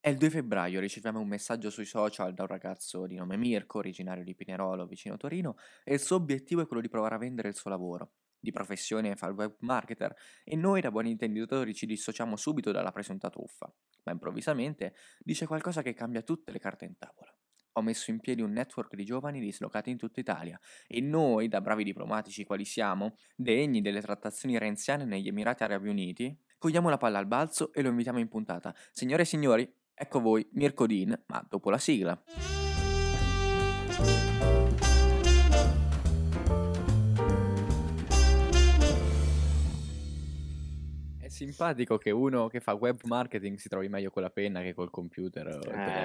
È il 2 febbraio, riceviamo un messaggio sui social da un ragazzo di nome Mirko, originario di Pinerolo, vicino Torino, e il suo obiettivo è quello di provare a vendere il suo lavoro. Di professione fa il web marketer e noi da buoni intenditori ci dissociamo subito dalla presunta truffa, ma improvvisamente dice qualcosa che cambia tutte le carte in tavola. Ho messo in piedi un network di giovani dislocati in tutta Italia e noi, da bravi diplomatici quali siamo, degni delle trattazioni renziane negli Emirati Arabi Uniti, cogliamo la palla al balzo e lo invitiamo in puntata. Signore e signori, ecco voi Mirko Dean, ma dopo la sigla. È simpatico che uno che fa web marketing si trovi meglio con la penna che col computer.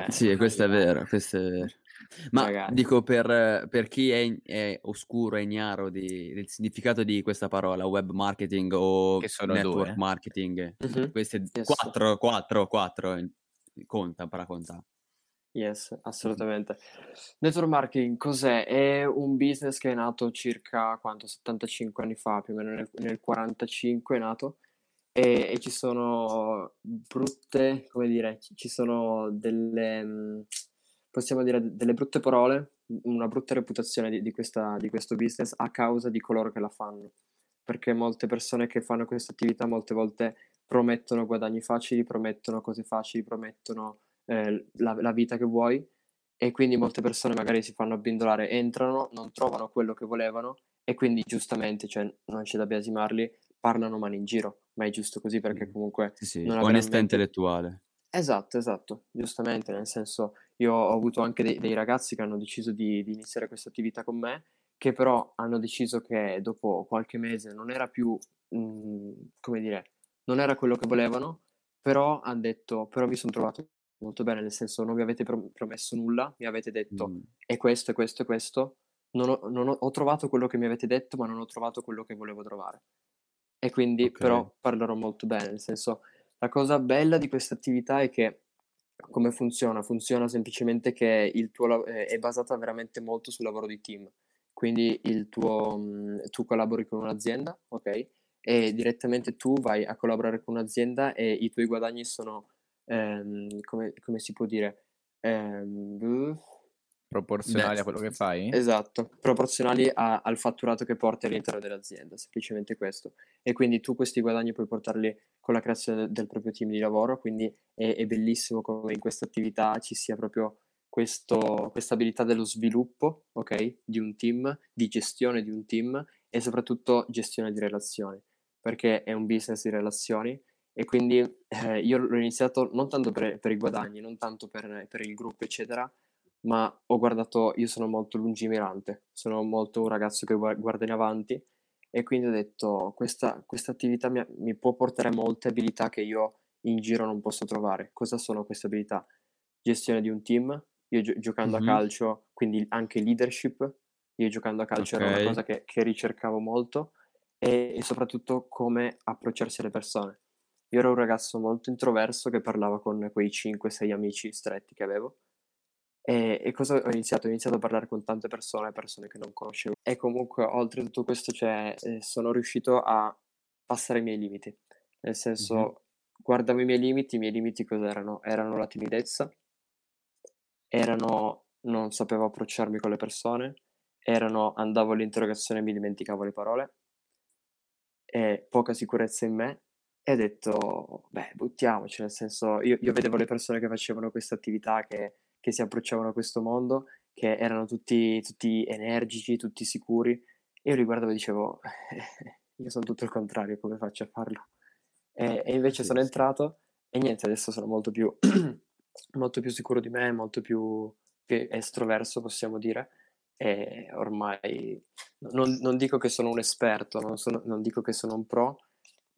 Eh. Sì, questo è vero, questo è vero. Ma Magari. dico per, per chi è, è oscuro e ignaro di- del significato di questa parola, web marketing o network due. marketing, Mhm. queste Yes. quattro, quattro, quattro, conta, per contare. Yes, assolutamente. Network marketing cos'è? È un business che è nato circa quanto? 75 anni fa, più o meno nel, nel 45 è nato e, e ci sono brutte, come dire, ci- ci sono delle, mm, possiamo dire, delle brutte parole, una brutta reputazione di, di questa- di questo business a causa di coloro che la fanno. Perché molte persone che fanno questa attività molte volte promettono guadagni facili, promettono cose facili, promettono eh, la, la vita che vuoi. E quindi molte persone magari si fanno abbindolare, entrano, non trovano quello che volevano e quindi giustamente, cioè non c'è da biasimarli, parlano male in giro, ma è giusto così perché comunque Sì, sì, onestà veramente- intellettuale. Esatto, esatto, giustamente, nel senso io ho avuto anche dei, dei ragazzi che hanno deciso di, di iniziare questa attività con me, che però hanno deciso che dopo qualche mese non era più, mm, come dire, non era quello che volevano, però hanno detto, però mi sono trovato molto bene, nel senso non mi avete prom- promesso nulla, mi avete detto Mm. è questo, è questo, è questo, non ho, non ho- ho trovato quello che mi avete detto, ma non ho trovato quello che volevo trovare. E quindi Ok. però parlerò molto bene, nel senso la cosa bella di questa attività è che come funziona? Funziona semplicemente che il tuo eh, è basata veramente molto sul lavoro di team. Quindi il tuo, mh, tu collabori con un'azienda, ok? E direttamente tu vai a collaborare con un'azienda e i tuoi guadagni sono, ehm, come, come si può dire? Ehm, Proporzionali Beh, a quello che fai? Esatto, proporzionali a- al fatturato che porti all'interno dell'azienda, semplicemente questo. E quindi tu questi guadagni puoi portarli con la creazione del, proprio team di lavoro, quindi è, è bellissimo come in questa attività ci sia proprio questa abilità dello sviluppo, ok, di un team, di gestione di un team e soprattutto gestione di relazioni, perché è un business di relazioni e quindi eh, io l'ho iniziato non tanto per, per i guadagni, non tanto per, per il gruppo, eccetera, ma ho guardato, io sono molto lungimirante, sono molto un ragazzo che gua- guarda in avanti e quindi ho detto questa, questa attività mi, mi può portare molte abilità che io in giro non posso trovare. Cosa sono queste abilità? Gestione di un team, io gio- giocando Mhm. a calcio, quindi anche leadership, io giocando a calcio era Ok. una cosa che, che ricercavo molto e, e soprattutto come approcciarsi alle persone. Io ero un ragazzo molto introverso che parlava con quei 5-6 amici stretti che avevo e, e cosa ho iniziato? Ho iniziato a parlare con tante persone, persone che non conoscevo. E comunque, oltre a tutto questo, cioè, eh, sono riuscito a passare i miei limiti. Nel senso, Mhm. guardavo i miei limiti, i miei limiti cos'erano? Erano la timidezza, erano non sapevo approcciarmi con le persone, erano andavo all'interrogazione e mi dimenticavo le parole, e poca sicurezza in me. E ho detto, beh, buttiamoci, nel senso, io, io vedevo le persone che facevano questa attività, che, che si approcciavano a questo mondo, che erano tutti, tutti energici, tutti sicuri, e io li guardavo e dicevo, io sono tutto il contrario, come faccio a farlo? E, e invece Sì, sono sì. entrato e niente, adesso sono molto più, molto più sicuro di me, molto più, più estroverso, possiamo dire, e ormai non, non dico che sono un esperto, non, sono- non dico che sono un pro,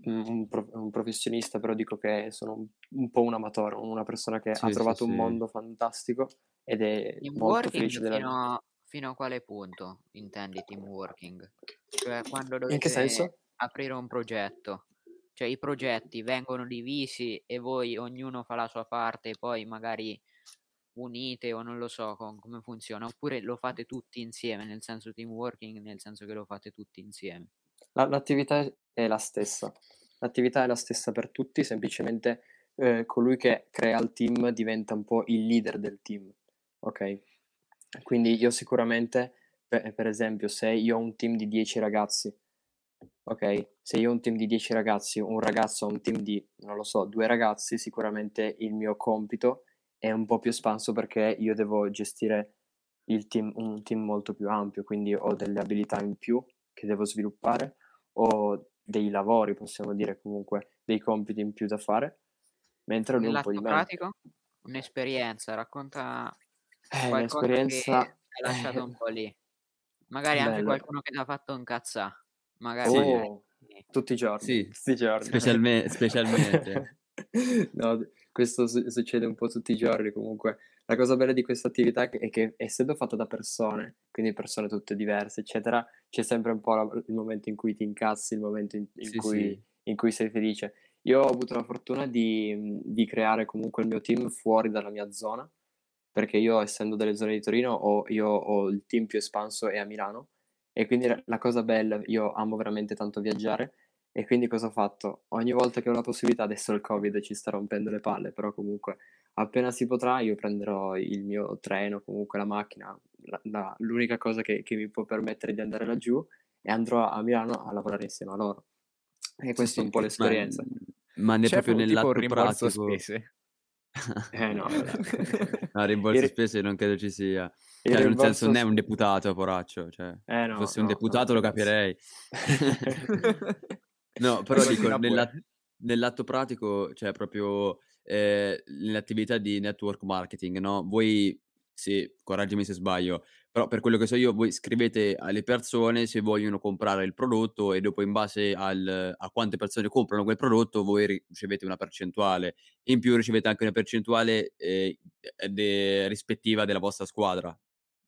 un, un pro- un professionista, però dico che sono un, un po' un amatore, una persona che Sì, ha sì, trovato un sì. mondo fantastico ed è Team molto working felice della fino a, fino a quale punto intendi team working? Cioè quando In che dovete senso? aprire un progetto, cioè i progetti vengono divisi e voi ognuno fa la sua parte e poi magari unite o non lo so com- come funziona, oppure lo fate tutti insieme, nel senso team working, nel senso che lo fate tutti insieme. La- l'attività è la stessa. L'attività è la stessa per tutti, semplicemente eh, colui che crea il team diventa un po' il leader del team, ok? Quindi io sicuramente, per, esempio, se io ho un team di 10 ragazzi, ok? Se io ho un team di 10 ragazzi, un ragazzo ha un team di, non lo so, due ragazzi, sicuramente il mio compito è un po' più espanso perché io devo gestire il team, un team molto più ampio, quindi ho delle abilità in più che devo sviluppare, ho dei lavori, possiamo dire comunque, dei compiti in più da fare, mentre lui un po' di meno. pratico? Un'esperienza, racconta Eh, qualcosa che hai lasciato un po' lì. Magari anche Bello. qualcuno che ti ha fatto. Magari Sì. magari- Oh, tutti i giorni, Sì, tutti i giorni. specialme- specialmente. no, questo su- succede un po' tutti i giorni comunque. La cosa bella di questa attività è che essendo fatta da persone, quindi persone tutte diverse, eccetera, c'è sempre un po' la- il momento in cui ti incazzi, il momento in, in Sì, cui, sì. in cui sei felice. Io ho avuto la fortuna di, di creare comunque il mio team fuori dalla mia zona, perché io essendo delle zone di Torino ho, io ho il team più espanso è a Milano e quindi la- la cosa bella, io amo veramente tanto viaggiare e quindi cosa ho fatto? Ogni volta che ho la possibilità, adesso il Covid ci sta rompendo le palle, però comunque appena si potrà io prenderò il mio treno, comunque la macchina, la- la- l'unica cosa che, che mi può permettere di andare laggiù e andrò a Milano a lavorare insieme a loro. E questa è un po' Ma, l'esperienza. ma ne C'è proprio fu- tipo nell'atto un pratico. spese? Eh no, No, rimborso Il spese non credo ci sia. Cioè, nel senso, non è un deputato, poraccio. Cioè, Eh se no, fosse un no, deputato no, lo capirei. No, però dico, nella- nell'atto pratico, cioè proprio eh, nell'attività di network marketing, no? Voi, sì, correggimi se sbaglio, però per quello che so io, voi scrivete alle persone se vogliono comprare il prodotto e dopo in base al- a quante persone comprano quel prodotto voi ri- ricevete una percentuale. In più ricevete anche una percentuale eh, de- rispettiva della vostra squadra.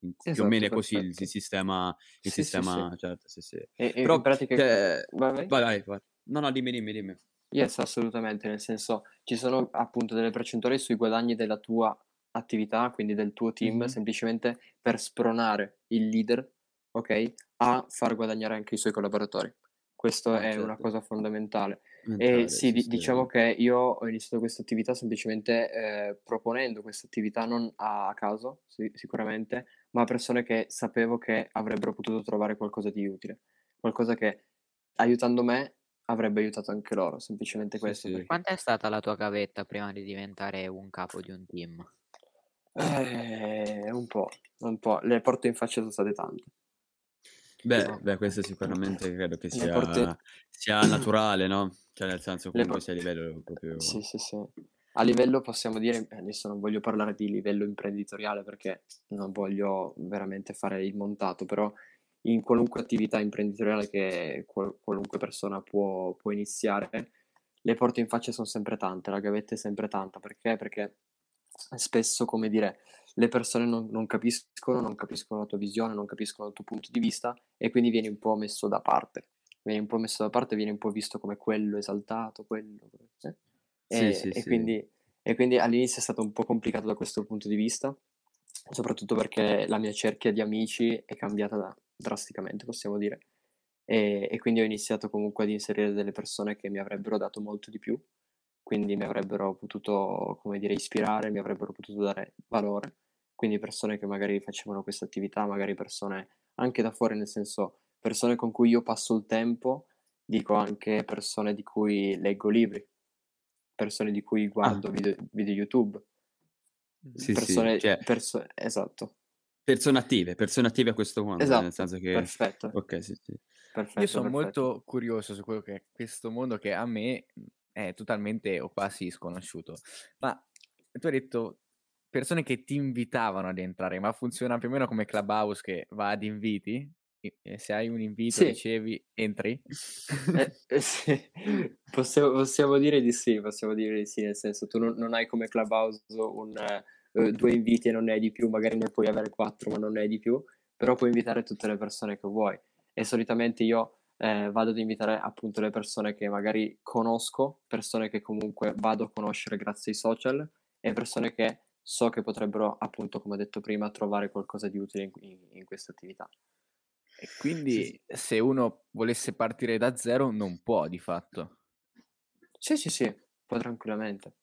In- più o Esatto, meno è così il, il sistema, il Sì, sì, sì. sistema, certo, sì, sì. E, e Però, in pratica... cioè, Vai, vai. vai. No, no, dimmi, dimmi, dimmi. Yes, assolutamente, nel senso ci sono appunto delle percentuali sui guadagni della tua attività, quindi del tuo team, Mhm. semplicemente per spronare il leader, ok, a far guadagnare anche i suoi collaboratori. Questo Ah, è una certo. cosa fondamentale. E Mentale, sì, di- sì. diciamo che io ho iniziato questa attività semplicemente eh, proponendo questa attività non a caso, sì- sicuramente, ma persone che sapevo che avrebbero potuto trovare qualcosa di utile, qualcosa che aiutando me avrebbe aiutato anche loro, semplicemente Sì, questo. sì. perché- Quant'è stata la tua gavetta prima di diventare un capo di un team? Eh, un po', un po'. Le porte in faccia sono state tante. Beh, No. beh, questo sicuramente credo che Le sia, porte- sia naturale, no? Cioè, nel senso, Le comunque por- sia a livello proprio... Sì, sì, sì. A livello possiamo dire, adesso non voglio parlare di livello imprenditoriale perché non voglio veramente fare il montato, però in qualunque attività imprenditoriale che qual- qualunque persona può, può iniziare, le porte in faccia sono sempre tante, la gavetta è sempre tanta. Perché? Perché spesso, come dire, le persone non, non capiscono, non capiscono la tua visione, non capiscono il tuo punto di vista e quindi vieni un po' messo da parte. Vieni un po' messo da parte, vieni un po' visto come quello esaltato, quello... eh? Sì, E, sì, e sì. quindi, e quindi all'inizio è stato un po' complicato da questo punto di vista, soprattutto perché la mia cerchia di amici è cambiata da- drasticamente, possiamo dire. E, e quindi ho iniziato comunque ad inserire delle persone che mi avrebbero dato molto di più, quindi mi avrebbero potuto, come dire, ispirare, mi avrebbero potuto dare valore. Quindi persone che magari facevano questa attività, magari persone anche da fuori, nel senso persone con cui io passo il tempo, dico anche persone di cui leggo libri, persone di cui guardo video, video YouTube, Sì, sì, persone, cioè, perso- esatto, persone attive, persone attive a questo punto, nel esatto, senso che... perfetto, Ok, sì, sì. perfetto, Io sono perfetto. molto curioso su quello che è questo mondo che a me è totalmente o quasi sconosciuto. Ma tu hai detto persone che ti invitavano ad entrare, ma funziona più o meno come Clubhouse che va ad inviti? E- e se hai un invito, Sì. ricevi, entri? Eh, eh, sì, Possiamo, possiamo dire di sì, possiamo dire di sì, nel senso tu non, non hai come Clubhouse un, eh, eh, due inviti e non ne hai di più, magari ne puoi avere quattro ma non ne hai di più, però puoi invitare tutte le persone che vuoi e solitamente io eh, vado ad invitare appunto le persone che magari conosco, persone che comunque vado a conoscere grazie ai social e persone che so che potrebbero appunto, come ho detto prima, trovare qualcosa di utile in, in, in questa attività. E quindi se uno volesse partire da zero non può di fatto. Sì, sì, sì, può tranquillamente.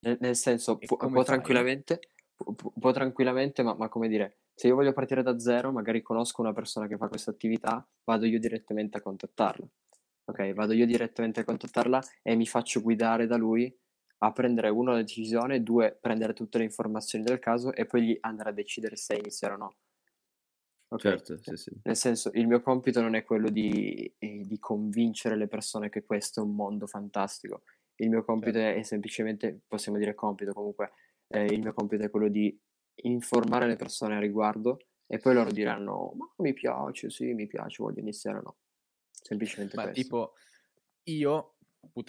Nel, nel senso, E può, tranquillamente, può- può tranquillamente, ma, ma come dire, se io voglio partire da zero, magari conosco una persona che fa questa attività, vado io direttamente a contattarla. Ok, vado io direttamente a contattarla e mi faccio guidare da lui a prendere uno la decisione, due prendere tutte le informazioni del caso e poi gli andare a decidere se iniziare o no. Ok? Certo, sì, sì. Nel senso, il mio compito non è quello di, eh, di convincere le persone che questo è un mondo fantastico. Il mio compito Certo. è, semplicemente, possiamo dire compito comunque, eh, il mio compito è quello di informare le persone a riguardo e poi loro diranno, ma mi piace, sì, mi piace, voglio iniziare o no. Semplicemente Ma questo. tipo, io,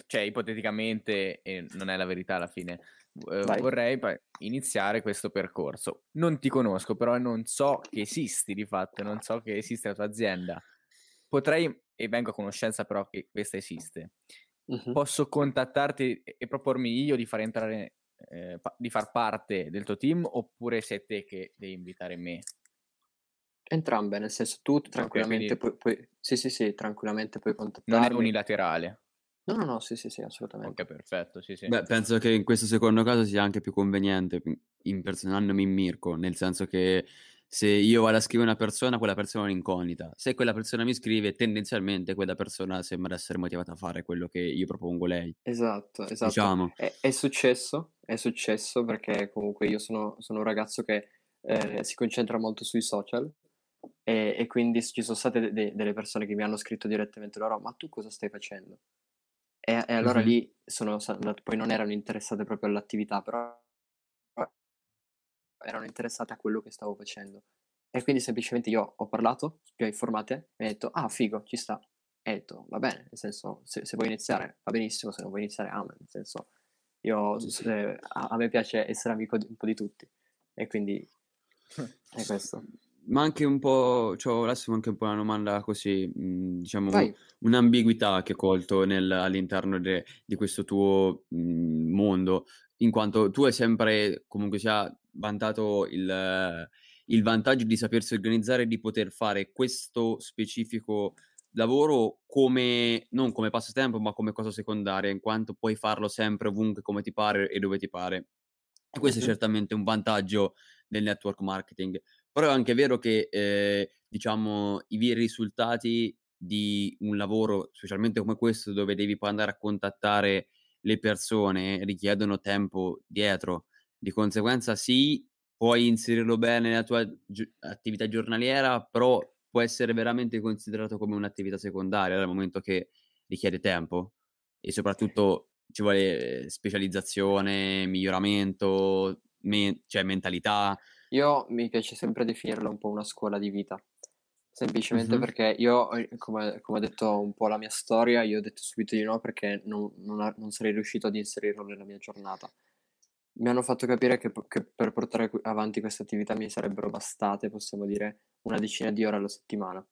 cioè ipoteticamente, e non è la verità alla fine, eh, vorrei iniziare questo percorso. Non ti conosco, però non so che esisti di fatto, non so che esiste la tua azienda. Potrei, e vengo a conoscenza però che questa esiste, Mhm. posso contattarti e propormi io di far entrare, eh, pa- di far parte del tuo team, oppure sei te che devi invitare me? Entrambe, nel senso tu tranquillamente quindi- puoi, puoi- sì, sì, sì, tranquillamente puoi Non è contattarmi. unilaterale. No, no, no, sì, sì, sì, assolutamente. Ok, perfetto, sì, sì. Beh, penso che in questo secondo caso sia anche più conveniente impersonandomi in Mirko, nel senso che se io vado a scrivere una persona, quella persona è un'incognita. Se quella persona mi scrive, tendenzialmente quella persona sembra essere motivata a fare quello che io propongo lei. Esatto, esatto. Diciamo. È, è successo, è successo perché comunque io sono, sono un ragazzo che eh, si concentra molto sui social e, e quindi ci sono state de- delle persone che mi hanno scritto direttamente loro, ma tu cosa stai facendo? E, e allora Mhm. lì sono andato- poi non erano interessate proprio all'attività, però erano interessate a quello che stavo facendo. E quindi semplicemente io ho parlato, vi ho informate, e ho detto, ah, figo, ci sta. E ho detto, va bene, nel senso, se, se vuoi iniziare va benissimo, se non vuoi iniziare, amen. Nel senso, io, eh, a, a me piace essere amico di, un po' di tutti. E quindi è questo. Ma anche un po', c'ho adesso anche un po' una domanda così, mh, diciamo, Vai. un'ambiguità che ho colto nel- all'interno de- di questo tuo mh, mondo, in quanto tu hai sempre comunque sia vantato il, il vantaggio di sapersi organizzare e di poter fare questo specifico lavoro come, non come passatempo, ma come cosa secondaria, in quanto puoi farlo sempre ovunque, come ti pare e dove ti pare. E questo è certamente un vantaggio del network marketing. Però è anche vero che, eh, diciamo, i veri risultati di un lavoro, specialmente come questo, dove devi poi andare a contattare le persone, richiedono tempo dietro. Di conseguenza, sì, puoi inserirlo bene nella tua gio- attività giornaliera, però può essere veramente considerato come un'attività secondaria dal momento che richiede tempo e soprattutto ci vuole eh, specializzazione, miglioramento, me- cioè mentalità. Io mi piace sempre definirla un po' una scuola di vita, semplicemente Mhm. perché io, eh, come, come ho detto un po' la mia storia, io ho detto subito di no perché non, non a- non sarei riuscito ad inserirlo nella mia giornata. Mi hanno fatto capire che, che per portare avanti questa attività mi sarebbero bastate, possiamo dire, una decina di ore alla settimana,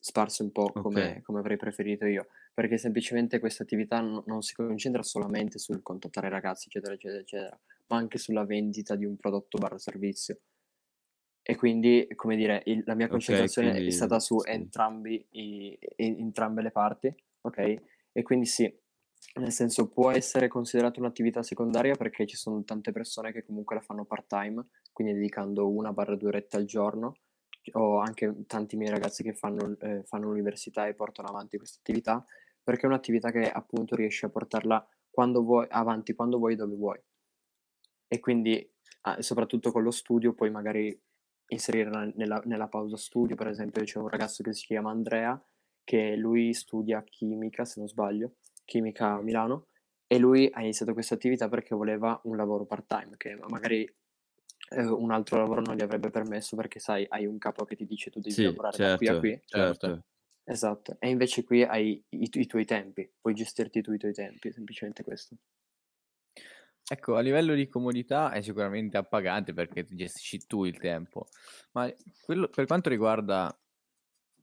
sparse un po' come, Ok. come avrei preferito io, perché semplicemente questa attività non, non si concentra solamente sul contattare ragazzi, eccetera, eccetera, eccetera, ma anche sulla vendita di un prodotto barra servizio. E quindi, come dire, il- la mia concentrazione è quindi stata su sì. entrambi i- entrambe le parti, ok? E quindi sì, nel senso può essere considerata un'attività secondaria perché ci sono tante persone che comunque la fanno part-time, quindi dedicando una barra due orette al giorno. Ho anche tanti miei ragazzi che fanno, eh, fanno l'università e portano avanti questa attività perché è un'attività che appunto riesci a portarla quando vuoi, avanti, quando vuoi, dove vuoi. E quindi, ah, soprattutto con lo studio, puoi magari inserirla nella, nella pausa studio. Per esempio, c'è un ragazzo che si chiama Andrea, che lui studia chimica, se non sbaglio, chimica a Milano, e lui ha iniziato questa attività perché voleva un lavoro part-time, che magari eh, un altro lavoro non gli avrebbe permesso perché, sai, hai un capo che ti dice tu devi Sì, lavorare da qui a certo, qui. certo. Esatto, e invece qui hai i, tu- i tuoi tempi, puoi gestirti tu i tuoi tempi, semplicemente questo. Ecco, a livello di comodità è sicuramente appagante perché ti gestisci tu il tempo, ma quello- per quanto riguarda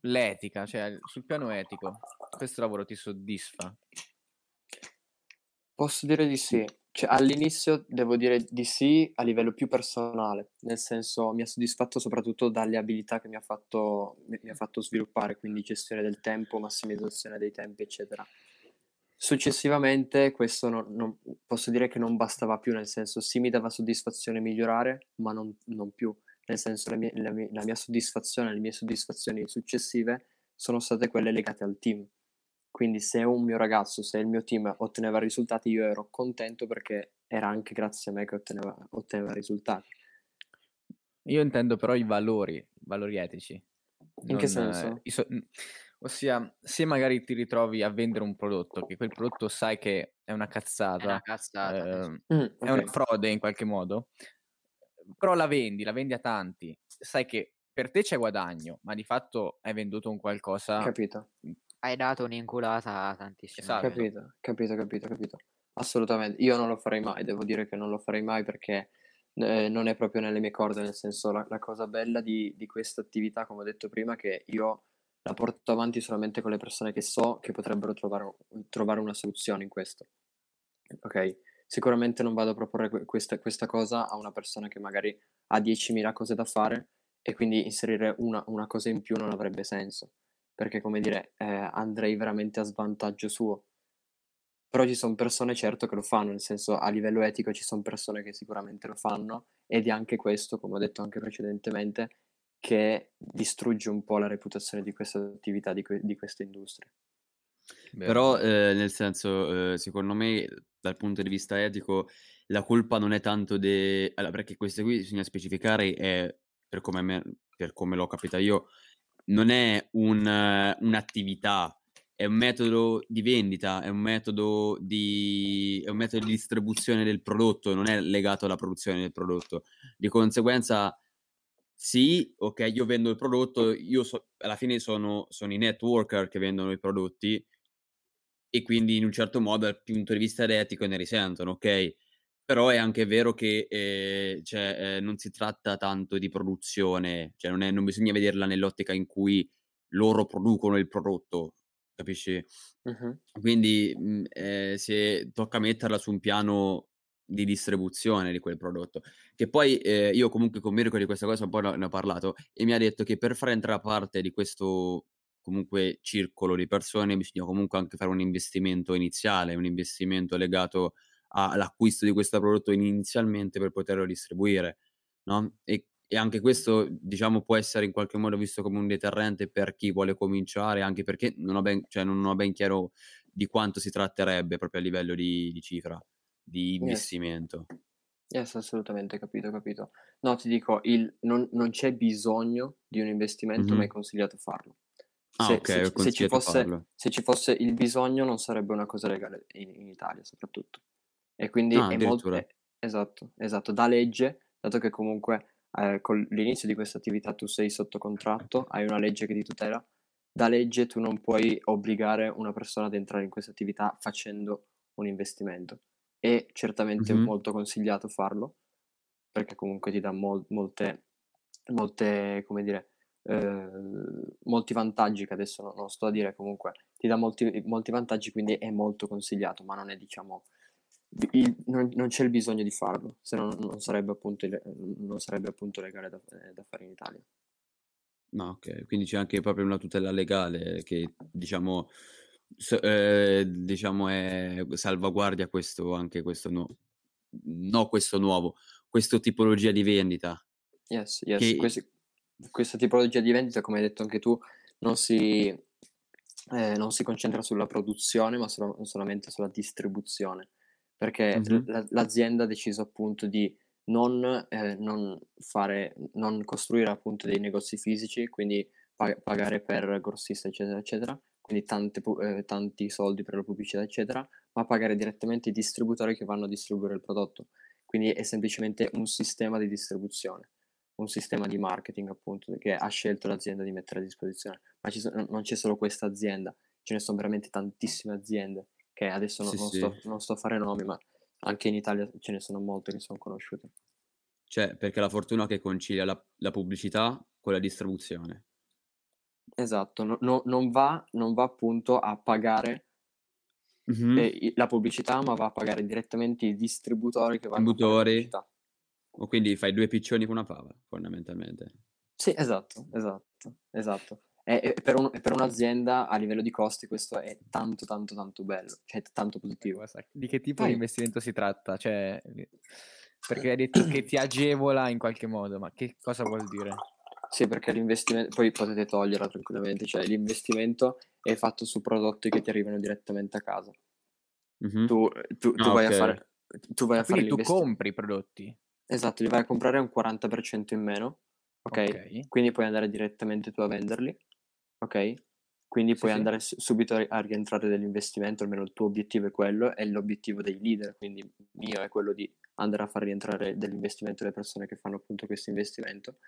l'etica, cioè sul piano etico, questo lavoro ti soddisfa? Posso dire di sì, cioè all'inizio devo dire di sì a livello più personale, nel senso mi ha soddisfatto soprattutto dalle abilità che mi ha fatto, mi ha fatto sviluppare, quindi gestione del tempo, massimizzazione dei tempi, eccetera. Successivamente questo non, non- posso dire che non bastava più, nel senso sì mi dava soddisfazione migliorare, ma non, non più, nel senso la mia, la mia- la mia soddisfazione, le mie soddisfazioni successive sono state quelle legate al team. Quindi se un mio ragazzo, se il mio team otteneva risultati, io ero contento perché era anche grazie a me che otteneva, otteneva risultati. Io intendo però i valori, valori etici. In che Non, eh, senso? so- n- ossia, se magari ti ritrovi a vendere un prodotto, che quel prodotto sai che è una È una cazzata, cazzata. ehm, Mm, è una frode in qualche modo, però la vendi, la vendi a tanti, sai che per te c'è guadagno, ma di fatto hai venduto un qualcosa... capito. Hai dato un'inculata a tantissime Esatto. Capito, capito, capito, capito. Assolutamente. Io non lo farei mai, devo dire che non lo farei mai perché eh, non è proprio nelle mie corde, nel senso la, la cosa bella di, di questa attività, come ho detto prima, è che io la porto avanti solamente con le persone che so che potrebbero trovare, trovare una soluzione in questo. Ok? Sicuramente non vado a proporre que- questa, questa cosa a una persona che magari ha 10.000 cose da fare e quindi inserire una, una cosa in più non avrebbe senso perché come dire, eh, andrei veramente a svantaggio suo. Però ci sono persone certo che lo fanno, nel senso a livello etico ci sono persone che sicuramente lo fanno ed è anche questo, come ho detto anche precedentemente, che distrugge un po' la reputazione di questa attività, di, que- di questa industria. Però, eh, nel senso, eh, secondo me, dal punto di vista etico, la colpa non è tanto de... Allora, perché queste qui bisogna specificare, è, per come, me- per come l'ho capita io, non è un, un'attività, è un metodo di vendita, è un metodo di, è un metodo di distribuzione del prodotto, non è legato alla produzione del prodotto. Di conseguenza, sì, ok, io vendo il prodotto, io so- alla fine sono, sono i networker che vendono i prodotti e quindi in un certo modo dal punto di vista etico ne risentono, ok? Però è anche vero che eh, cioè, eh, non si tratta tanto di produzione, cioè non, è- non bisogna vederla nell'ottica in cui loro producono il prodotto, capisci? Mhm. Quindi mh, eh, se tocca metterla su un piano di distribuzione di quel prodotto. Che poi eh, io comunque con Mirko di questa cosa un po' ne ho- parlato e mi ha detto che per fare entrare parte di questo comunque circolo di persone bisogna comunque anche fare un investimento iniziale, un investimento legato all'acquisto di questo prodotto inizialmente per poterlo distribuire, no? E, e anche questo, diciamo, può essere in qualche modo visto come un deterrente per chi vuole cominciare, anche perché non ho ben, cioè, non ho ben chiaro di quanto si tratterebbe proprio a livello di, di cifra, di Yes. investimento. Yes, assolutamente, capito, capito. No, ti dico, il- non, non c'è bisogno di un investimento, ma è consigliato farlo. Ah, Se, ok, se ho ci- se ci fosse, se ci fosse il bisogno non sarebbe una cosa legale in, in Italia soprattutto. E quindi Ah, è molto... è- esatto, esatto, da legge, dato che comunque eh, con l'inizio di questa attività tu sei sotto contratto, hai una legge che ti tutela, da legge tu non puoi obbligare una persona ad entrare in questa attività facendo un investimento. È certamente Mhm. molto consigliato farlo, perché comunque ti dà mol- molte, molte, come dire, eh, molti vantaggi che adesso non, non sto a dire comunque, ti dà molti, molti vantaggi, quindi è molto consigliato, ma non è diciamo, il- non, non c'è il bisogno di farlo, se no non sarebbe appunto, non sarebbe appunto legale da, eh, da fare in Italia. No, ok, quindi c'è anche proprio una tutela legale che diciamo, s- eh, diciamo è salvaguardia questo anche questo no, no questo nuovo, questa tipologia di vendita. Yes, yes, Che- questi- questa tipologia di vendita, come hai detto anche tu, non si, eh, non si concentra sulla produzione, ma solo- solamente sulla distribuzione, perché Mhm. l- l'azienda ha deciso appunto di non, eh, non fare, non costruire appunto dei negozi fisici, quindi pa- pagare per grossista, eccetera, eccetera, quindi tante eh, tanti soldi per la pubblicità, eccetera, ma pagare direttamente i distributori che vanno a distribuire il prodotto. Quindi è semplicemente un sistema di distribuzione un sistema di marketing appunto che ha scelto l'azienda di mettere a disposizione. Ma ci so- non c'è solo questa azienda, ce ne sono veramente tantissime aziende che adesso non, Sì, non sì. sto, non sto a fare nomi, ma anche in Italia ce ne sono molte che sono conosciute. Cioè, perché la fortuna che concilia la, la pubblicità con la distribuzione. Esatto, no- no- non, va, non va appunto a pagare Mhm. eh, la pubblicità, ma va a pagare direttamente i distributori che vanno a Distributori. pubblicità. O quindi fai due piccioni con una fava, fondamentalmente. Sì, esatto, esatto, esatto. E, e per, un- e per un'azienda a livello di costi questo è tanto tanto tanto bello, cioè tanto positivo. Di che tipo Vai. di investimento si tratta? Cioè, perché hai detto che ti agevola in qualche modo, ma che cosa vuol dire? Sì, perché l'investimento, poi potete toglierla tranquillamente, cioè l'investimento è fatto su prodotti che ti arrivano direttamente a casa. Mhm. Tu, tu- tu Ah, vai ok. a fare, tu vai a fare Quindi tu compri i prodotti. Esatto, li vai a comprare a un 40% in meno, ok? Ok. Quindi puoi andare direttamente tu a venderli, ok? Quindi Sì, puoi sì. andare su- subito a ri- a rientrare dell'investimento, almeno il tuo obiettivo è quello, e l'obiettivo dei leader, quindi mio è quello di andare a far rientrare dell'investimento le persone che fanno appunto questo investimento.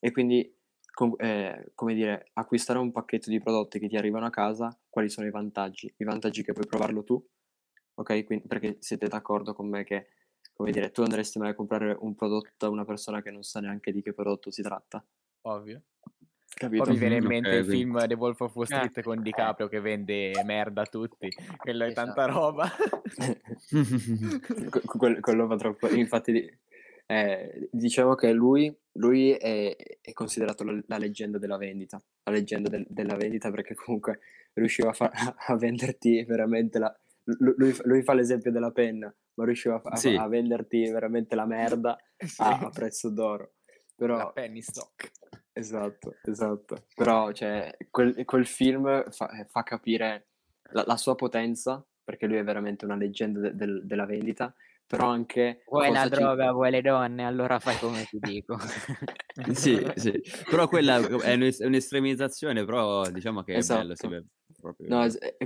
E quindi, com- eh, come dire, acquistare un pacchetto di prodotti che ti arrivano a casa, quali sono i vantaggi? I vantaggi che puoi provarlo tu, ok? Quindi, perché siete d'accordo con me che, come dire, tu andresti mai a comprare un prodotto a una persona che non sa neanche di che prodotto si tratta, Ovvio. capito? Poi mi viene in mente ok, il quindi- film The Wolf of Wall. Street con DiCaprio che vende merda a tutti. Quello è tanta Esatto. roba. Que- quello, quello va troppo. Infatti, eh, diciamo che lui, lui è, è considerato la, la leggenda della vendita. La leggenda del- della vendita perché comunque riusciva a, fa- a venderti veramente la. lu- Lui, lui fa l'esempio della penna, ma riusciva a, fa- Sì. a venderti veramente la merda Sì. a, a prezzo d'oro. Però, La penny stock. Esatto, esatto. Però, cioè, quel, quel film fa, fa capire la, la sua potenza, perché lui è veramente una leggenda de- del- della vendita, però anche Vuoi la cosa ci- droga, vuoi le donne, allora fai come ti dico. sì, sì. Però quella è un'es- un'estremizzazione, però diciamo che è bello, si Esatto. proprio. No, e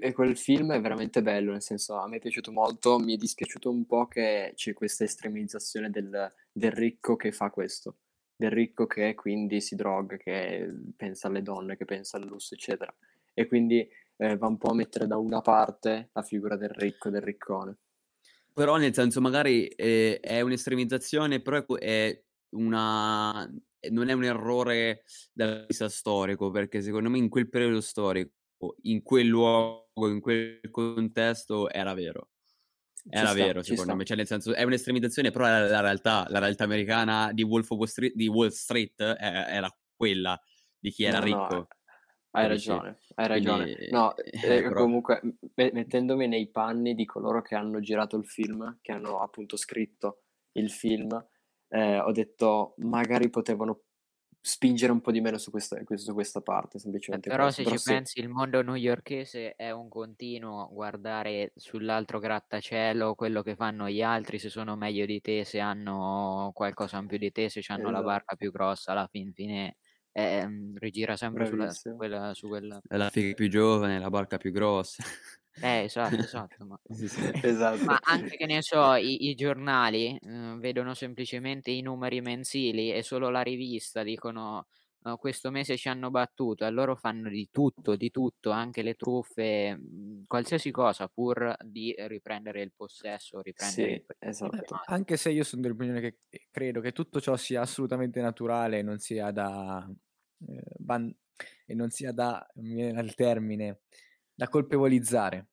e quel film è veramente bello, nel senso a me è piaciuto molto, mi è dispiaciuto un po' che c'è questa estremizzazione del, del ricco che fa questo, del ricco che quindi si droga, che pensa alle donne, che pensa al lusso, eccetera. E quindi eh, va un po' a mettere da una parte la figura del ricco, del riccone. Però nel senso magari eh, è un'estremizzazione, però è una... non è un errore dal punto di vista storico, perché secondo me in quel periodo storico, in quel luogo, in quel contesto era vero. Ci Era sta, vero, ci secondo sta. me, cioè nel senso è un'estremizzazione, però è la realtà, la realtà americana di Wolf of Wall Street, di Wall Street eh, era quella di chi era No, no, ricco. Hai ragione, hai ragione. Quindi, No, eh, eh, però- comunque, me- mettendomi nei panni di coloro che hanno girato il film, che hanno appunto scritto il film, eh, ho detto magari potevano spingere un po' di meno su questa, su questa parte, Eh, semplicemente Però questo. se ci sì. pensi il mondo newyorkese è un continuo guardare sull'altro grattacielo quello che fanno gli altri, se sono meglio di te, se hanno qualcosa in più di te, se hanno la Esatto. barca più grossa, alla fin fine eh, rigira sempre sulla, su quella, su quella... La figa più giovane, la barca più grossa. Eh, esatto, esatto. Ma... Sì, sì. Esatto. Ma anche che ne so, i, i giornali eh, vedono semplicemente i numeri mensili e solo la rivista dicono "No, questo mese ci hanno battuto e loro fanno di tutto, di tutto, anche le truffe, mh, qualsiasi cosa pur di riprendere il possesso, riprendere Sì, il esatto. Anche se io sono dell'opinione che credo che tutto ciò sia assolutamente naturale e non sia da eh, ban- e non sia da mi viene il termine da colpevolizzare.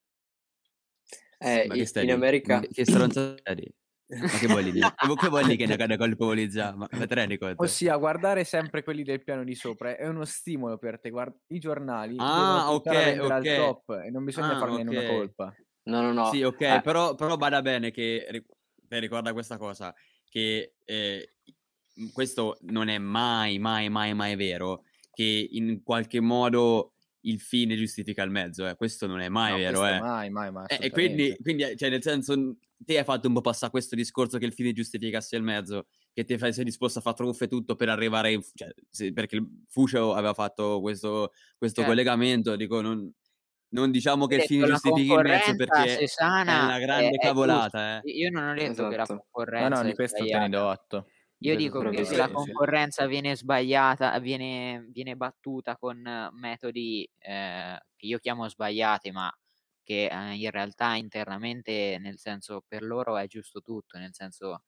Eh, Ma in- che stai in lì? America... Che stronzata di? Ma che vuoi dire? Che vuoi dire che ne colpevolizza? Ma ma te rendi conto? Ossia, guardare sempre quelli del piano di sopra è uno stimolo per te. Guarda, I giornali Ah, ok, ok. al top e non bisogna Ah, farne una ok. colpa. No, no, no. Sì, ok, eh, però, però bada bene che ri- te ricorda questa cosa, che eh, questo non è mai, mai, mai, mai vero, che in qualche modo il fine giustifica il mezzo, eh. questo non è mai No, vero, eh. mai, mai, mai. Eh, E quindi, quindi, cioè, nel senso, te hai fatto un po' passare questo discorso che il fine giustificasse il mezzo, che te fai, sei disposto a fare truffe e tutto per arrivare, in, cioè, se- perché Fucio aveva fatto questo, questo Certo. collegamento, dico, non, non diciamo che il fine giustifichi il mezzo concorrenza, perché è una è, grande è giusta. cavolata, eh. Io non ho detto che la Esatto. No, concorrenza no, è di questo te ne do atto. Io dico che se la concorrenza viene sbagliata, viene, viene battuta con metodi eh, che io chiamo sbagliati, ma che eh, in realtà internamente, nel senso, per loro è giusto tutto, nel senso,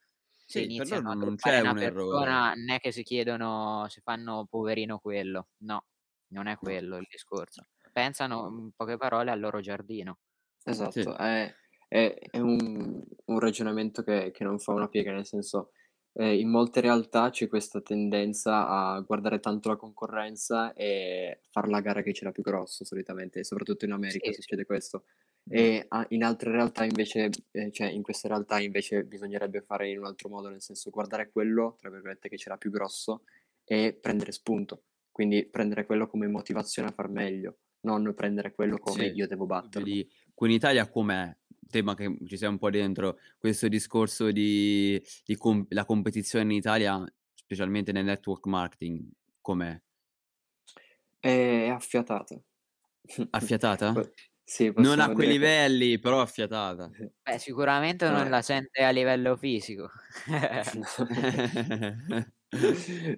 se Sì, iniziano a non c'è una un errore. persona, non è che si chiedono se fanno poverino quello, no, non è quello il discorso. Pensano, in poche parole, al loro giardino. Esatto, Sì. è, è- è un, un ragionamento che, che non fa una piega, nel senso, eh, in molte realtà c'è questa tendenza a guardare tanto la concorrenza e far la gara che ce l'ha più grosso solitamente, soprattutto in America Sì, succede questo. E a- in altre realtà invece, eh, cioè in queste realtà invece bisognerebbe fare in un altro modo, nel senso guardare quello, tra virgolette, che ce l'ha più grosso e prendere spunto. Quindi prendere quello come motivazione a far meglio, non prendere quello come Sì, io devo batterlo. Vedi, qui in Italia com'è? Tema che ci sei un po' dentro, questo discorso di, di com- la competizione in Italia, specialmente nel network marketing, com'è? È affiatata. Affiatata? Sì, Non a quei che- livelli, però affiatata. Beh, sicuramente non No. la sente a livello fisico.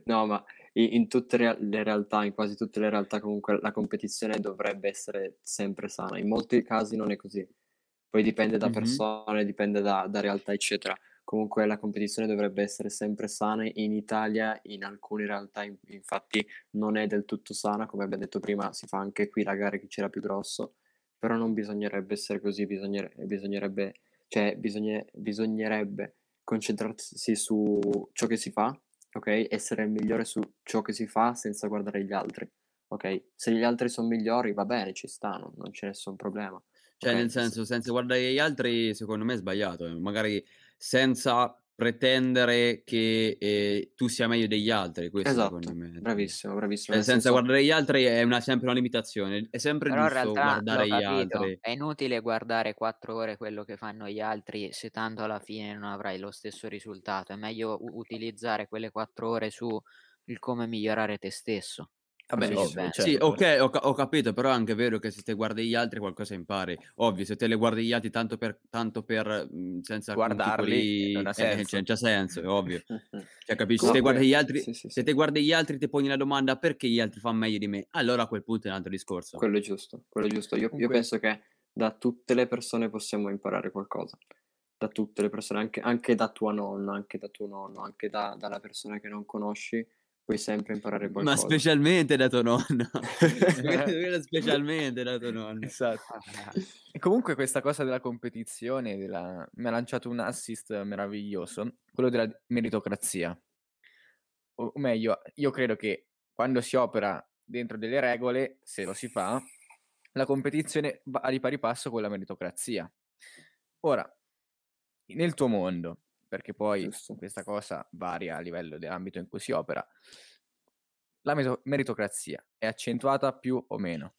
No, ma in tutte le realtà, in quasi tutte le realtà, comunque la competizione dovrebbe essere sempre sana. In molti casi non è così. Poi dipende da persone, dipende da, da realtà, eccetera. Comunque la competizione dovrebbe essere sempre sana. In Italia, in alcune realtà, in- infatti, non è del tutto sana. Come abbiamo detto prima, si fa anche qui la gara che c'era più grosso. Però non bisognerebbe essere così, bisognere- bisognerebbe, cioè, bisogna- bisognerebbe concentrarsi su ciò che si fa, ok? Essere il migliore su ciò che si fa senza guardare gli altri, ok? Se gli altri sono migliori, va bene, ci stanno, non c'è nessun problema. Cioè, ok? nel Se- senso, senza guardare gli altri, secondo me è sbagliato. eh. Magari senza pretendere che eh, tu sia meglio degli altri, questo Esatto, secondo me. bravissimo, bravissimo. Nel senza senso, guardare gli altri è una- sempre una limitazione. È sempre Però giusto guardare gli capito, altri. è inutile guardare quattro ore quello che fanno gli altri se tanto alla fine non avrai lo stesso risultato. È meglio u- utilizzare quelle quattro ore su il come migliorare te stesso. Vabbè, bene. certo, Sì, ok, ho, ca- ho capito, però è anche vero che se te guardi gli altri qualcosa impari. Ovvio, se te le guardi gli altri tanto per, tanto per mh, senza Guardarli di... non ha eh, senso. cioè, c'ha senso, è ovvio. Cioè, capisci? Se te guardi gli altri, sì, sì, se te guardi gli altri ti poni la domanda perché gli altri fanno meglio di me, allora a quel punto è un altro discorso. Quello è giusto, quello è giusto. Io, io penso che da tutte le persone possiamo imparare qualcosa. Da tutte le persone, anche, anche da tua nonna, anche da tuo nonno, anche da- dalla persona che non conosci, puoi sempre imparare Ma qualcosa. specialmente da tuo nonno. Specialmente da tuo nonno. Esatto. E comunque questa cosa della competizione della- mi ha lanciato un assist meraviglioso, quello della meritocrazia. O o meglio, io credo che quando si opera dentro delle regole, se lo si fa, la competizione va di pari passo con la meritocrazia. Ora, nel tuo mondo, perché poi Giusto. questa cosa varia a livello dell'ambito in cui si opera, la meritocrazia è accentuata più o meno?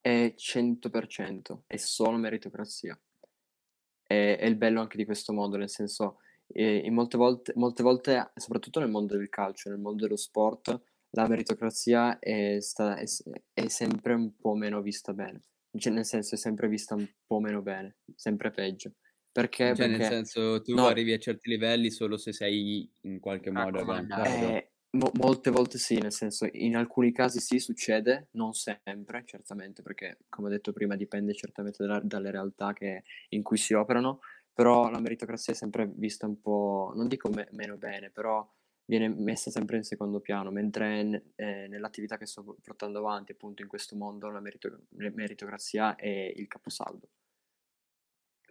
È 100%, è solo meritocrazia. È, è il bello anche di questo mondo, nel senso, eh, in molte volte, molte volte, soprattutto nel mondo del calcio, nel mondo dello sport, la meritocrazia è, sta- è è sempre un po' meno vista bene. Cioè, nel senso, è sempre vista un po' meno bene, sempre peggio. Perché? Cioè, nel Perché senso, tu no. arrivi a certi livelli solo se sei in qualche modo Raccomandato. avanzato. Eh, mo- molte volte sì, nel senso, in alcuni casi sì, succede, non sempre, certamente, perché come ho detto prima dipende certamente dalla- dalle realtà che- in cui si operano, però la meritocrazia è sempre vista un po', non dico me- meno bene, però viene messa sempre in secondo piano, mentre n- eh, nell'attività che sto portando avanti, appunto in questo mondo, la merito- meritocrazia è il caposaldo.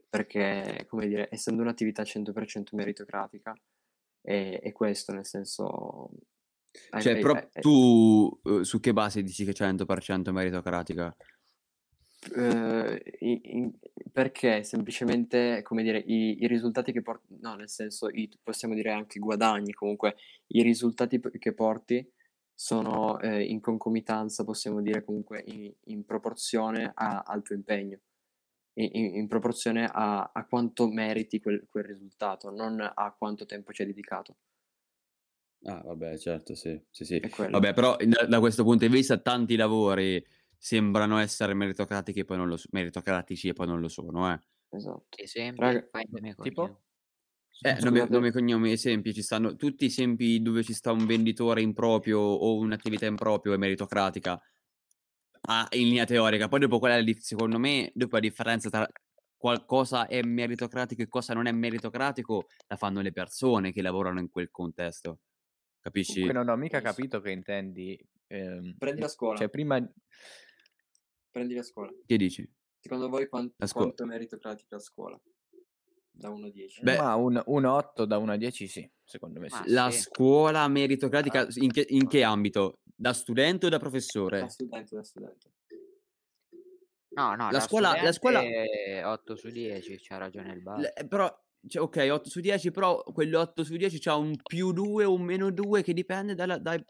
Perché, come dire, essendo un'attività 100% meritocratica, è, è questo, nel senso... Cioè, però hai- tu eh, su che base dici che è 100% meritocratica? eh, i- in- perché semplicemente, come dire, i, i risultati che porti, no, nel senso, i, possiamo dire anche i guadagni, comunque, i risultati che porti sono eh, in concomitanza, possiamo dire comunque in, in proporzione a- al tuo impegno, in, in- in proporzione a, a quanto meriti quel, quel risultato, non a quanto tempo ci hai dedicato. Ah, vabbè, certo, sì, sì, sì. È. Vabbè, però da, da questo punto di vista tanti lavori sembrano essere meritocratici e poi non lo, e poi non lo sono, eh. Esatto. Esempi, Raga- e tipo? cognomi. Eh, nome, nome, cognomi, esempi, ci stanno tutti esempi dove ci sta un venditore improprio o un'attività improprio e meritocratica ah, in linea teorica. Poi dopo qual è la secondo me, dopo la differenza tra qualcosa è meritocratico e cosa non è meritocratico la fanno le persone che lavorano in quel contesto. Capisci? Comunque non ho mica capito che intendi. ehm, Prendi la scuola. Cioè, prima... Prendi la scuola. Che dici? Secondo voi quan- La scuola. quanto è meritocratica la scuola? da 1 a 10. Beh- Ma un, un 8 da 1 a 10 sì, secondo me sì. La sì. scuola meritocratica in che, in che ambito? Da studente o da professore? Da studente, da studente. No, no, La scuola- la scuola- studente 8 su 10, c'ha ragione il bar. Le- però, cioè, ok, 8 su 10, però quell'8 su 10 c'ha un più 2 o un meno 2 che dipende dalla, dai,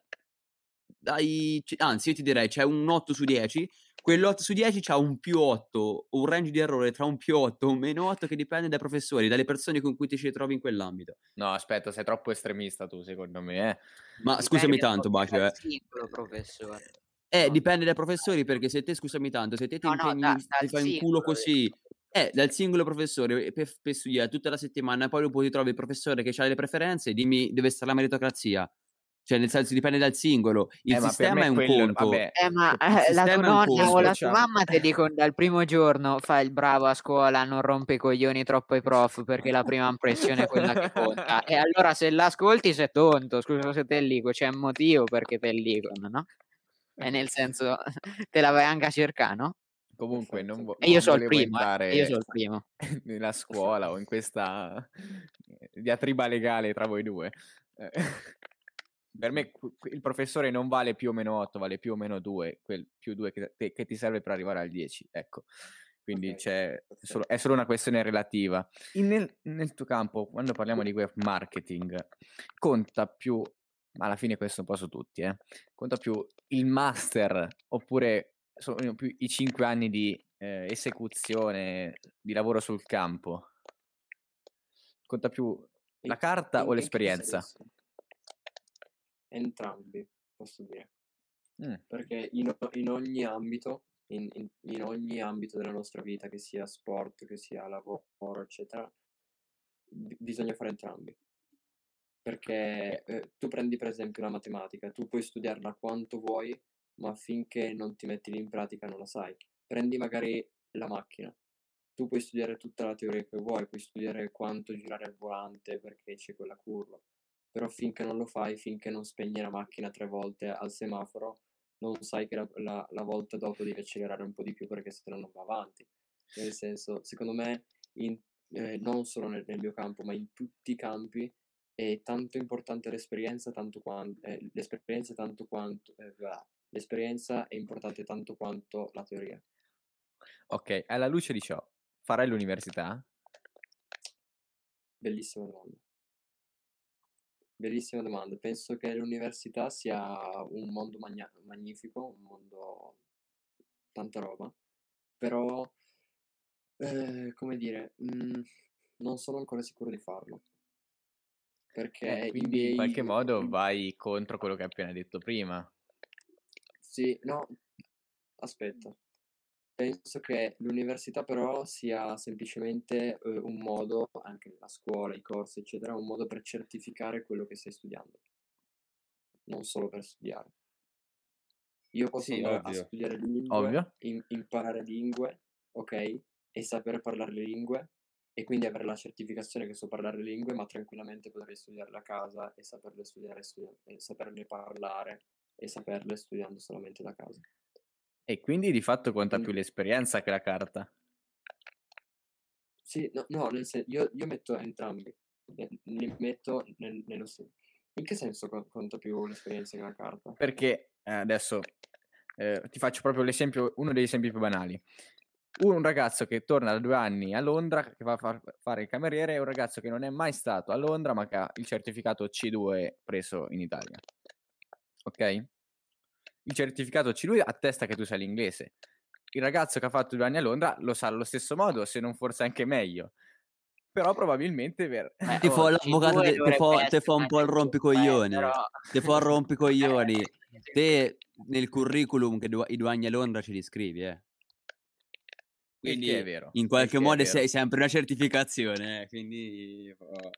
dai... Anzi, io ti direi, c'è un 8 su 10, quell'8 su 10 c'ha un più 8, un range di errore tra un più 8 e un meno 8 che dipende dai professori, dalle persone con cui ti ci trovi in quell'ambito. No, aspetta, sei troppo estremista tu, secondo me, eh. Ma scusami Dipende tanto, proprio Bacio, eh. singolo professore. Eh, No. dipende dai professori, perché se te, scusami tanto, se te ti No, no, impegni, da- ti fai un culo così, eh, dal singolo professore per, per studiare tutta la settimana, poi dopo ti trovi il professore che ha le preferenze, dimmi dove sta la meritocrazia. Cioè, nel senso, dipende dal singolo. Il Eh, ma per sistema è un quello- conto. vabbè, Eh, ma eh, la tua nonna o la tua mamma ti dicono dal primo giorno fai il bravo a scuola, non rompe i coglioni troppo ai prof perché la prima impressione è quella che conta. E allora se l'ascolti sei tonto, scusa se te ligo, c'è un motivo perché te ligono, no? E nel senso, te la vai anche a cercare, no? Comunque non, vo- io non sono il volevo primo, eh, entrare io sono il primo. nella scuola o in questa eh, diatriba legale tra voi due. Per me il professore non vale più o meno 8, vale più o meno 2, quel più 2 che, che ti serve per arrivare al 10, ecco. Quindi Ok, c'è perfetto. solo- è solo una questione relativa. In- nel, nel tuo campo, quando parliamo di web marketing, conta più, ma alla fine questo un po' su tutti, eh, conta più il master oppure sono più i 5 anni di eh, esecuzione, di lavoro sul campo? Conta più la carta in- o in l'esperienza? senso? Entrambi, posso dire. Mm. Perché in, in ogni ambito, in, in- in ogni ambito della nostra vita, che sia sport, che sia lavoro, eccetera, bi- bisogna fare entrambi. Perché eh, tu prendi per esempio la matematica, tu puoi studiarla quanto vuoi, ma finché non ti metti lì in pratica non la sai. Prendi magari la macchina, tu puoi studiare tutta la teoria che vuoi, puoi studiare quanto girare il volante perché c'è quella curva, però finché non lo fai, finché non spegni la macchina tre volte al semaforo, non sai che la, la- la volta dopo devi accelerare un po' di più perché se no non va avanti. Nel senso, secondo me, in- eh, non solo nel, nel mio campo, ma in tutti i campi è tanto importante l'esperienza, tanto quanto, l'esperienza tanto quanto, eh, l'esperienza è importante tanto quanto la teoria. Ok, alla luce di ciò, farai l'università? Bellissima domanda. Bellissima domanda. Penso che l'università sia un mondo magna- magnifico, un mondo tanta roba, però, eh, come dire, mm, non sono ancora sicuro di farlo. Perché Eh, quindi in qualche miei- modo vai contro quello che hai appena detto prima. Sì, no, aspetta. Penso che l'università però sia semplicemente eh, un modo, anche la scuola, i corsi, eccetera, un modo per certificare quello che stai studiando, non solo per studiare. Io posso Sì, andare a ovvio. studiare lingue, Ovvio. im- imparare lingue, ok? E saper parlare le lingue, e quindi avere la certificazione che so parlare le lingue, ma tranquillamente potrei studiarle a casa e saperle studiare, studia- e saperle parlare e saperle studiando solamente da casa. E quindi di fatto conta Quindi- più l'esperienza che la carta. Sì, no, no, nel sen- io, io metto entrambi, li metto nel- nello stesso. In che senso co- conta più l'esperienza che la carta? Perché eh, adesso eh, ti faccio proprio l'esempio, uno degli esempi più banali. Un ragazzo che torna da due anni a Londra, che va a far- fare il cameriere, e un ragazzo che non è mai stato a Londra, ma che ha il certificato C2 preso in Italia. Ok? Il certificato C2 attesta che tu sai l'inglese. Il ragazzo che ha fatto due anni a Londra lo sa allo stesso modo, se non forse anche meglio. Però probabilmente per... Eh, Ti oh, fa l'avvocato, C2 te, te fa, te essere fa un po' il rompicoglioni. però- Te fa il rompicoglioni. Te nel curriculum che du- i due anni a Londra ce li scrivi, eh. Quindi è vero. in qualche modo sei sempre una certificazione, eh, quindi oh,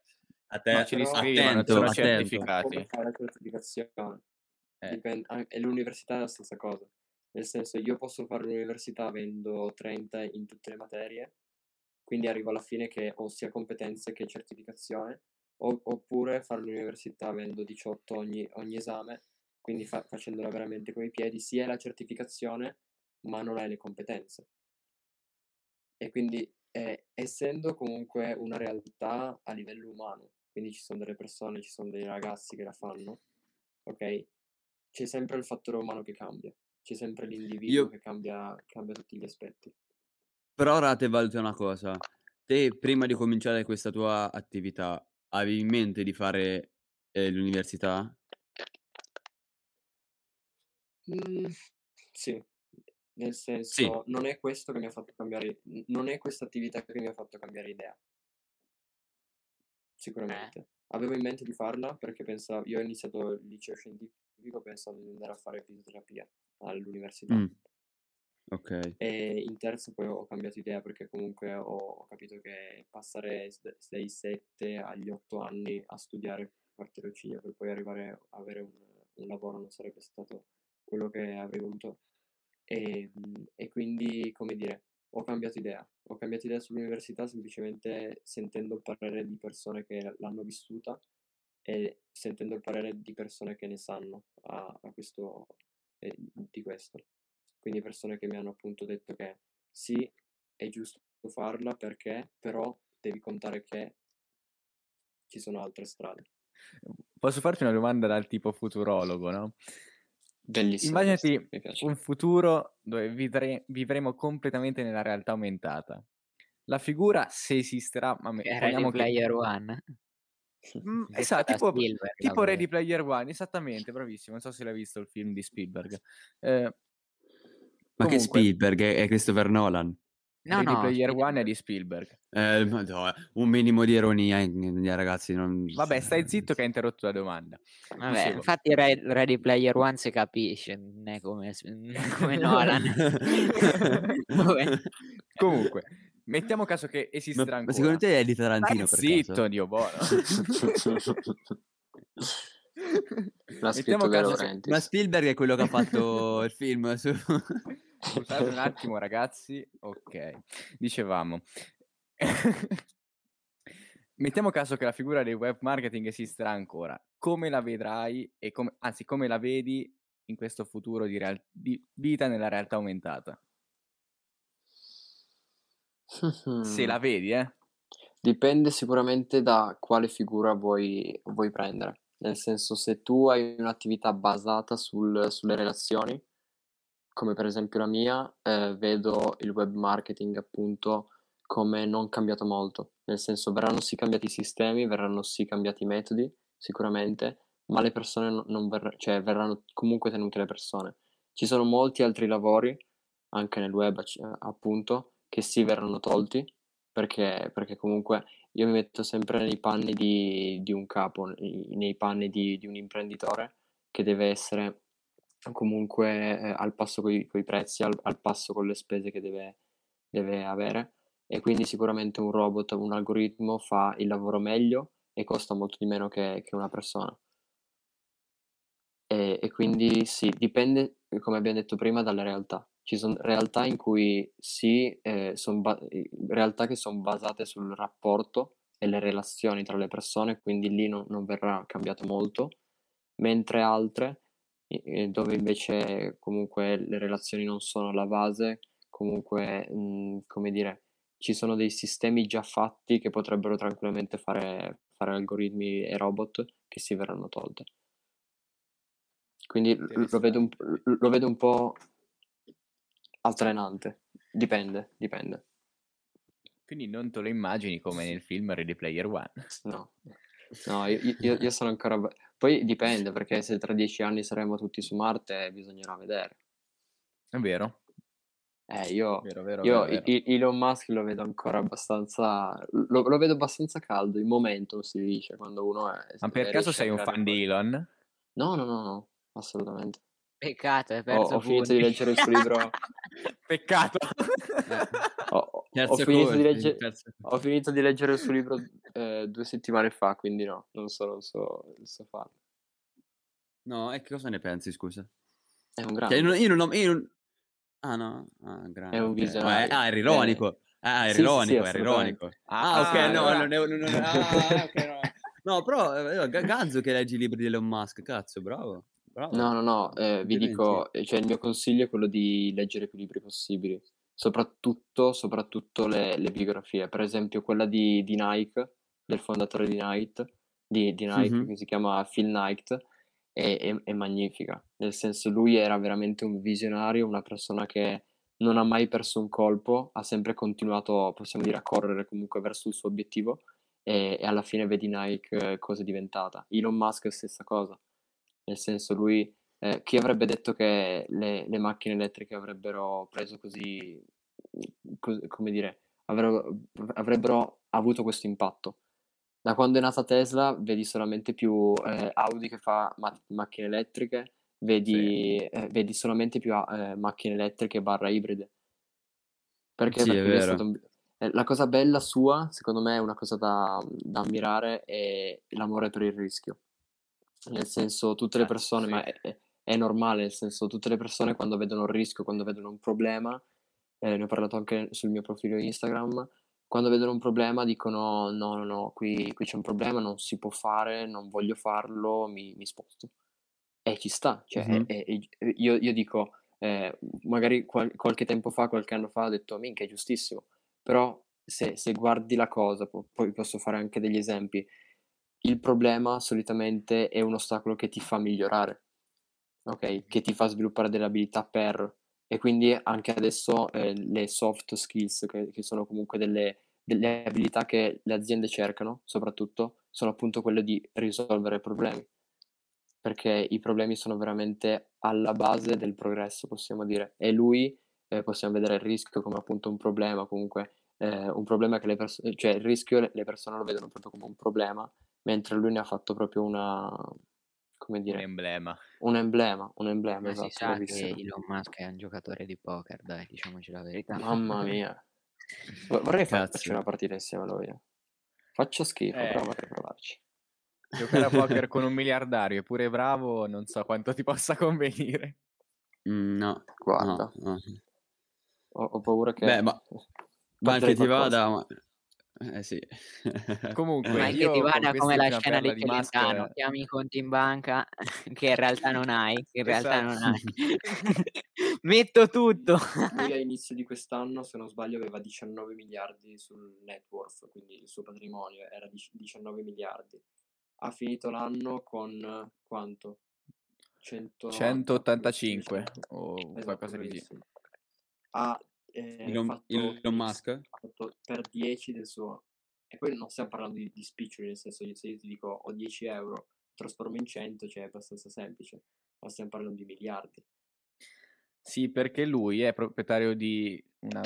a te, Ma ce li non attento, sono attento. certificati. Eh. Dipende- e l'università è la stessa cosa. Nel senso, io posso fare l'università avendo 30 in tutte le materie, quindi arrivo alla fine che ho sia competenze che certificazione, o- oppure fare l'università avendo 18 ogni, ogni esame, quindi fa- facendola veramente con i piedi, sia la certificazione, ma non hai le competenze. E quindi eh, essendo comunque una realtà a livello umano, quindi ci sono delle persone, ci sono dei ragazzi che la fanno, ok? C'è sempre il fattore umano che cambia, c'è sempre l'individuo Io- che cambia, cambia tutti gli aspetti. Però ora te valuta una cosa. Te prima di cominciare questa tua attività avevi in mente di fare eh, l'università? Mm, sì, nel senso, non è questo che mi ha fatto cambiare, non è questa attività che mi ha fatto cambiare idea. Sicuramente. Avevo in mente di farla perché pensavo, io ho iniziato il liceo scientifico pensando di andare a fare fisioterapia all'università. Mm. Ok. E in terza poi ho cambiato idea perché comunque ho, ho capito che passare dai 7 agli 8 anni a studiare cartirocinio per poi arrivare a avere un, un lavoro non sarebbe stato quello che avrei voluto. E, mm, e quindi, come dire, ho cambiato idea. Ho cambiato idea sull'università semplicemente sentendo il parere di persone che l'hanno vissuta e sentendo il parere di persone che ne sanno a, a questo, eh, di questo. Quindi persone che mi hanno appunto detto che sì, è giusto farla perché però devi contare che ci sono altre strade. Posso farti una domanda dal tipo futurologo, no? Bellissimo. Immaginati un futuro dove vivre- vivremo completamente nella realtà aumentata. La figura, se esisterà, ma me- Ready poniamo che... Player One. Mm, Che esatto, tipo, Spielberg, tipo Ready. Player One, esattamente, bravissimo. Non so se l'hai visto il film di Spielberg. Eh, Ma che comunque, Spielberg è, Christopher Nolan? No, Ready no, Player One è Spielberg. di Spielberg. Eh, madò, un minimo di ironia, ragazzi. Non... Vabbè, stai cioè, zitto che hai interrotto la domanda. Vabbè, Dicevo. infatti Re- Ready Player One si capisce, non è come, come Nolan. Comunque, mettiamo caso che Ma, esisterà ma ancora. secondo te è di Tarantino Stai per zitto, caso? Dio buono. L'ha Mettiamo scritto caso. Ma Spielberg è quello che ha fatto il film su... Scusate un attimo, ragazzi. Ok, dicevamo. Mettiamo caso che la figura del web marketing esisterà ancora. Come la vedrai e come, anzi, come la vedi in questo futuro di, real- di vita nella realtà aumentata? Se la vedi, eh? Dipende sicuramente da quale figura vuoi, vuoi prendere. Nel senso, se tu hai un'attività basata sul- sulle relazioni, come per esempio la mia, eh, vedo il web marketing appunto come non cambiato molto. Nel senso, verranno sì cambiati i sistemi, verranno sì cambiati i metodi, sicuramente, ma le persone no- non verr- cioè, verranno comunque tenute le persone. Ci sono molti altri lavori, anche nel web, appunto, che sì verranno tolti, perché, perché comunque io mi metto sempre nei panni di, di un capo, nei, panni di, di un imprenditore che deve essere comunque eh, al passo con i prezzi, al, al passo con le spese che deve, deve avere e quindi sicuramente un robot, un algoritmo fa il lavoro meglio e costa molto di meno che, che una persona. E, e quindi sì, dipende, come abbiamo detto prima, dalla realtà. Ci sono realtà in cui sì, eh, ba- realtà che sono basate sul rapporto e le relazioni tra le persone, quindi lì non, non verrà cambiato molto, mentre altre eh, dove invece comunque le relazioni non sono la base, comunque, mh, come dire, ci sono dei sistemi già fatti che potrebbero tranquillamente fare, fare algoritmi e robot che si verranno tolte. Quindi lo vedo un, lo vedo un po' altalenante. Dipende, dipende. Quindi non te lo immagini come nel film Ready Player One. No, no, io, io- io sono ancora... Poi dipende, perché se tra dieci anni saremo tutti su Marte bisognerà vedere. È vero? Eh, io, Vero, vero, io vero, Elon Musk lo vedo ancora abbastanza... Lo, lo vedo abbastanza caldo, in momento si dice, quando uno è... Ma per caso sei un fan di. Elon? No, no, no, no, assolutamente. Peccato, hai Ho, perso ho finito di leggere il suo libro... Peccato. Ho, ho- ho finito di corso, leggere... terzo- Ho finito di leggere il suo libro eh, due settimane fa, quindi no, non sono il suo, il suo fan. No, e che cosa ne pensi, scusa? È un Cioè, grande. io, non, io non ho... io non- Ah, no? Ah, grande. È un visionario. Ah, era ironico. Ah, era Sì, sì, sì, ironico, ironico. Ah, ok, Ah, no, allora- non è... Non, non- ah, ok, no. No, però, eh, Ga- Ganzo che leggi i libri di Elon Musk, cazzo, bravo. Bravo. No, no, no, eh, vi dico, eh, cioè il mio consiglio è quello di leggere più libri possibili, soprattutto, soprattutto le, le biografie. Per esempio quella di, di Nike, del fondatore di Nike, di, di Nike Mhm. che si chiama Phil Knight, è, è- è magnifica. Nel senso, lui era veramente un visionario, una persona che non ha mai perso un colpo, ha sempre continuato, possiamo dire, a correre comunque verso il suo obiettivo e, e alla fine vedi Nike eh, cosa è diventata. Elon Musk è stessa cosa. Nel senso, lui, eh, chi avrebbe detto che le, le macchine elettriche avrebbero preso così, co- come dire, avrebbero, avrebbero avuto questo impatto? Da quando è nata Tesla, vedi solamente più eh, Audi che fa ma- macchine elettriche, vedi, eh, vedi solamente più eh, macchine elettriche barra ibride. Perché? Sì, Perché è stato un- eh, la cosa bella sua, secondo me, è una cosa da, da ammirare, è l'amore per il rischio. Nel senso, tutte le Eh, persone, ma è, è- normale, nel senso, tutte le persone quando vedono il rischio, quando vedono un problema, eh, ne ho parlato anche sul mio profilo Instagram, quando vedono un problema dicono no, no, no, qui, qui c'è un problema, non si può fare, non voglio farlo, mi, mi sposto. E ci sta, cioè, Mhm. e- e- e io, io dico, eh, magari qual- qualche tempo fa, qualche anno fa, ho detto, minchia, è giustissimo, però se, se guardi la cosa, po- poi posso fare anche degli esempi, il problema solitamente è un ostacolo che ti fa migliorare, ok? Che ti fa sviluppare delle abilità per, e quindi anche adesso eh, le soft skills, che, che sono comunque delle, delle abilità che le aziende cercano, soprattutto, sono appunto quelle di risolvere problemi perché i problemi sono veramente alla base del progresso, possiamo dire. E lui eh, possiamo vedere il rischio come appunto un problema, comunque eh, un problema che le persone, cioè il rischio le- persone lo vedono proprio come un problema, mentre lui ne ha fatto proprio una, come Un dire, emblema. un emblema, un emblema, Ma si esatto, sa che. Elon Musk è un giocatore di poker, dai, diciamoci la verità. Mamma mia. Vo- Vorrei farci una partita insieme a lui. Faccio schifo, Eh. però vorrei provarci. Giocare a poker con un miliardario è pure bravo, non so quanto ti possa convenire. Mm, no, Guarda, no, no. ho, ho paura che... Beh, ma- anche ti qualcosa. vada, ma... Eh sì. Comunque, Ma io che ti vada come la scena di Celentano, chiami i conti in banca che in realtà non hai, che in realtà non Esatto. hai. Metto tutto. Lui a inizio di quest'anno, se non sbaglio, aveva 19 miliardi sul net worth, quindi il suo patrimonio era di 19 miliardi. Ha finito l'anno con quanto? 100 185 o Esatto, qualcosa di bravissimo. Ha eh, Elon, fatto Elon Musk? fatto per 10 del suo... E poi non stiamo parlando di, di spiccioli, nel senso se io ti dico ho 10 euro, trasformo in 100, cioè è abbastanza semplice, ma stiamo parlando di miliardi. Sì, perché lui è proprietario di una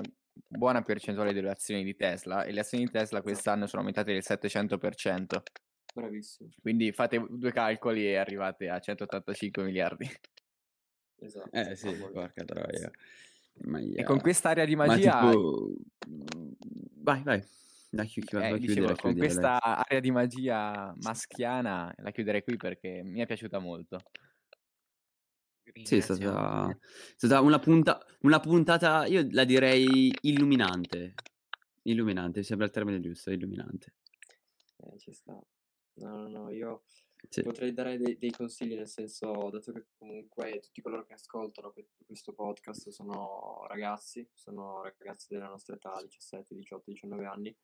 buona percentuale delle azioni di Tesla e le azioni di Tesla quest'anno sono aumentate del 700%. Bravissimo, Quindi fate due calcoli e arrivate a 185 miliardi. esatto. Eh sì, porca troia. Ma E con quest'area di Ma magia, tipo... Vai, vai. Dai, chi- chi- eh, vai a dicevo, chiudere, con chiudere, dai. questa area di magia maschiana la chiuderei qui perché mi è piaciuta molto. Sì, è stata, è stata una, punta- una puntata, io la direi illuminante. Illuminante, mi sembra il termine giusto, illuminante. Eh, ci sta. No, no, no, io Sì. potrei dare dei, dei consigli, nel senso, dato che comunque tutti coloro che ascoltano que- questo podcast sono ragazzi, sono ragazzi della nostra età, 17, 18, 19 anni,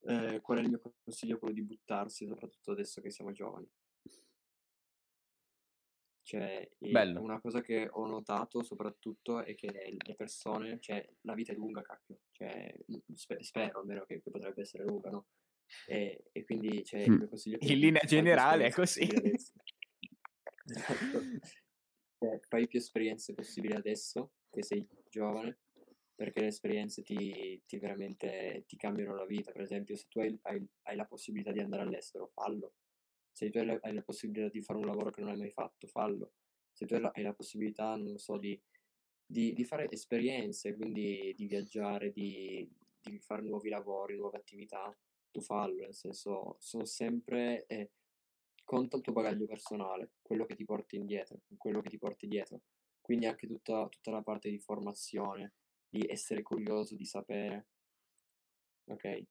eh, qual è il mio consiglio? Quello di buttarsi, soprattutto adesso che siamo giovani. Cioè, Bello. una cosa che ho notato soprattutto è che le persone, cioè, la vita è lunga, cacchio, cioè, m- spe- spero almeno che, che potrebbe essere lunga, no? E, e quindi, cioè, Mm. In linea generale è così. Esatto. Cioè, fai più esperienze possibili adesso, che sei giovane, perché le esperienze ti, ti veramente ti cambiano la vita. Per esempio, se tu hai, hai- hai la possibilità di andare all'estero, fallo. Se tu hai la, hai la possibilità di fare un lavoro che non hai mai fatto, fallo. Se tu hai la, la possibilità, non lo so, di, di, di fare esperienze, quindi di viaggiare, di, di fare nuovi lavori, nuove attività, tu fallo, nel senso, sono sempre... eh, conta il tuo bagaglio personale, quello che ti porti indietro, quello che ti porti dietro. Quindi anche tutta, tutta la parte di formazione, di essere curioso, di sapere. Ok?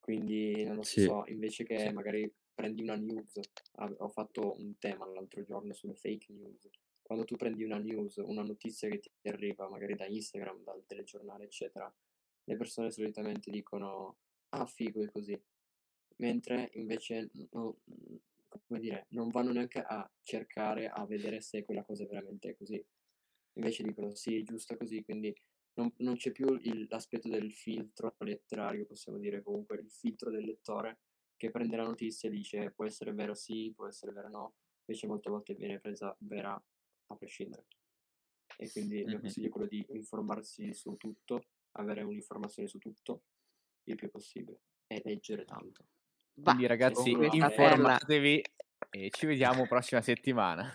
Quindi non lo Sì. so, invece che magari prendi una news, ah, ho fatto un tema l'altro giorno sulle fake news, quando tu prendi una news, una notizia che ti arriva magari da Instagram, dal telegiornale, eccetera, le persone solitamente dicono ah figo è così, mentre invece no, come dire, non vanno neanche a cercare a vedere se quella cosa veramente è così. Invece dicono sì, è giusto così, quindi non, non c'è più il- l'aspetto del filtro letterario, possiamo dire comunque il filtro del lettore che prende la notizia e dice può essere vero sì, può essere vero no, invece molte volte viene presa vera a prescindere. E quindi il mio consiglio è quello di informarsi su tutto, avere un'informazione su tutto il più possibile e leggere tanto. Quindi ragazzi, informatevi e ci vediamo prossima settimana.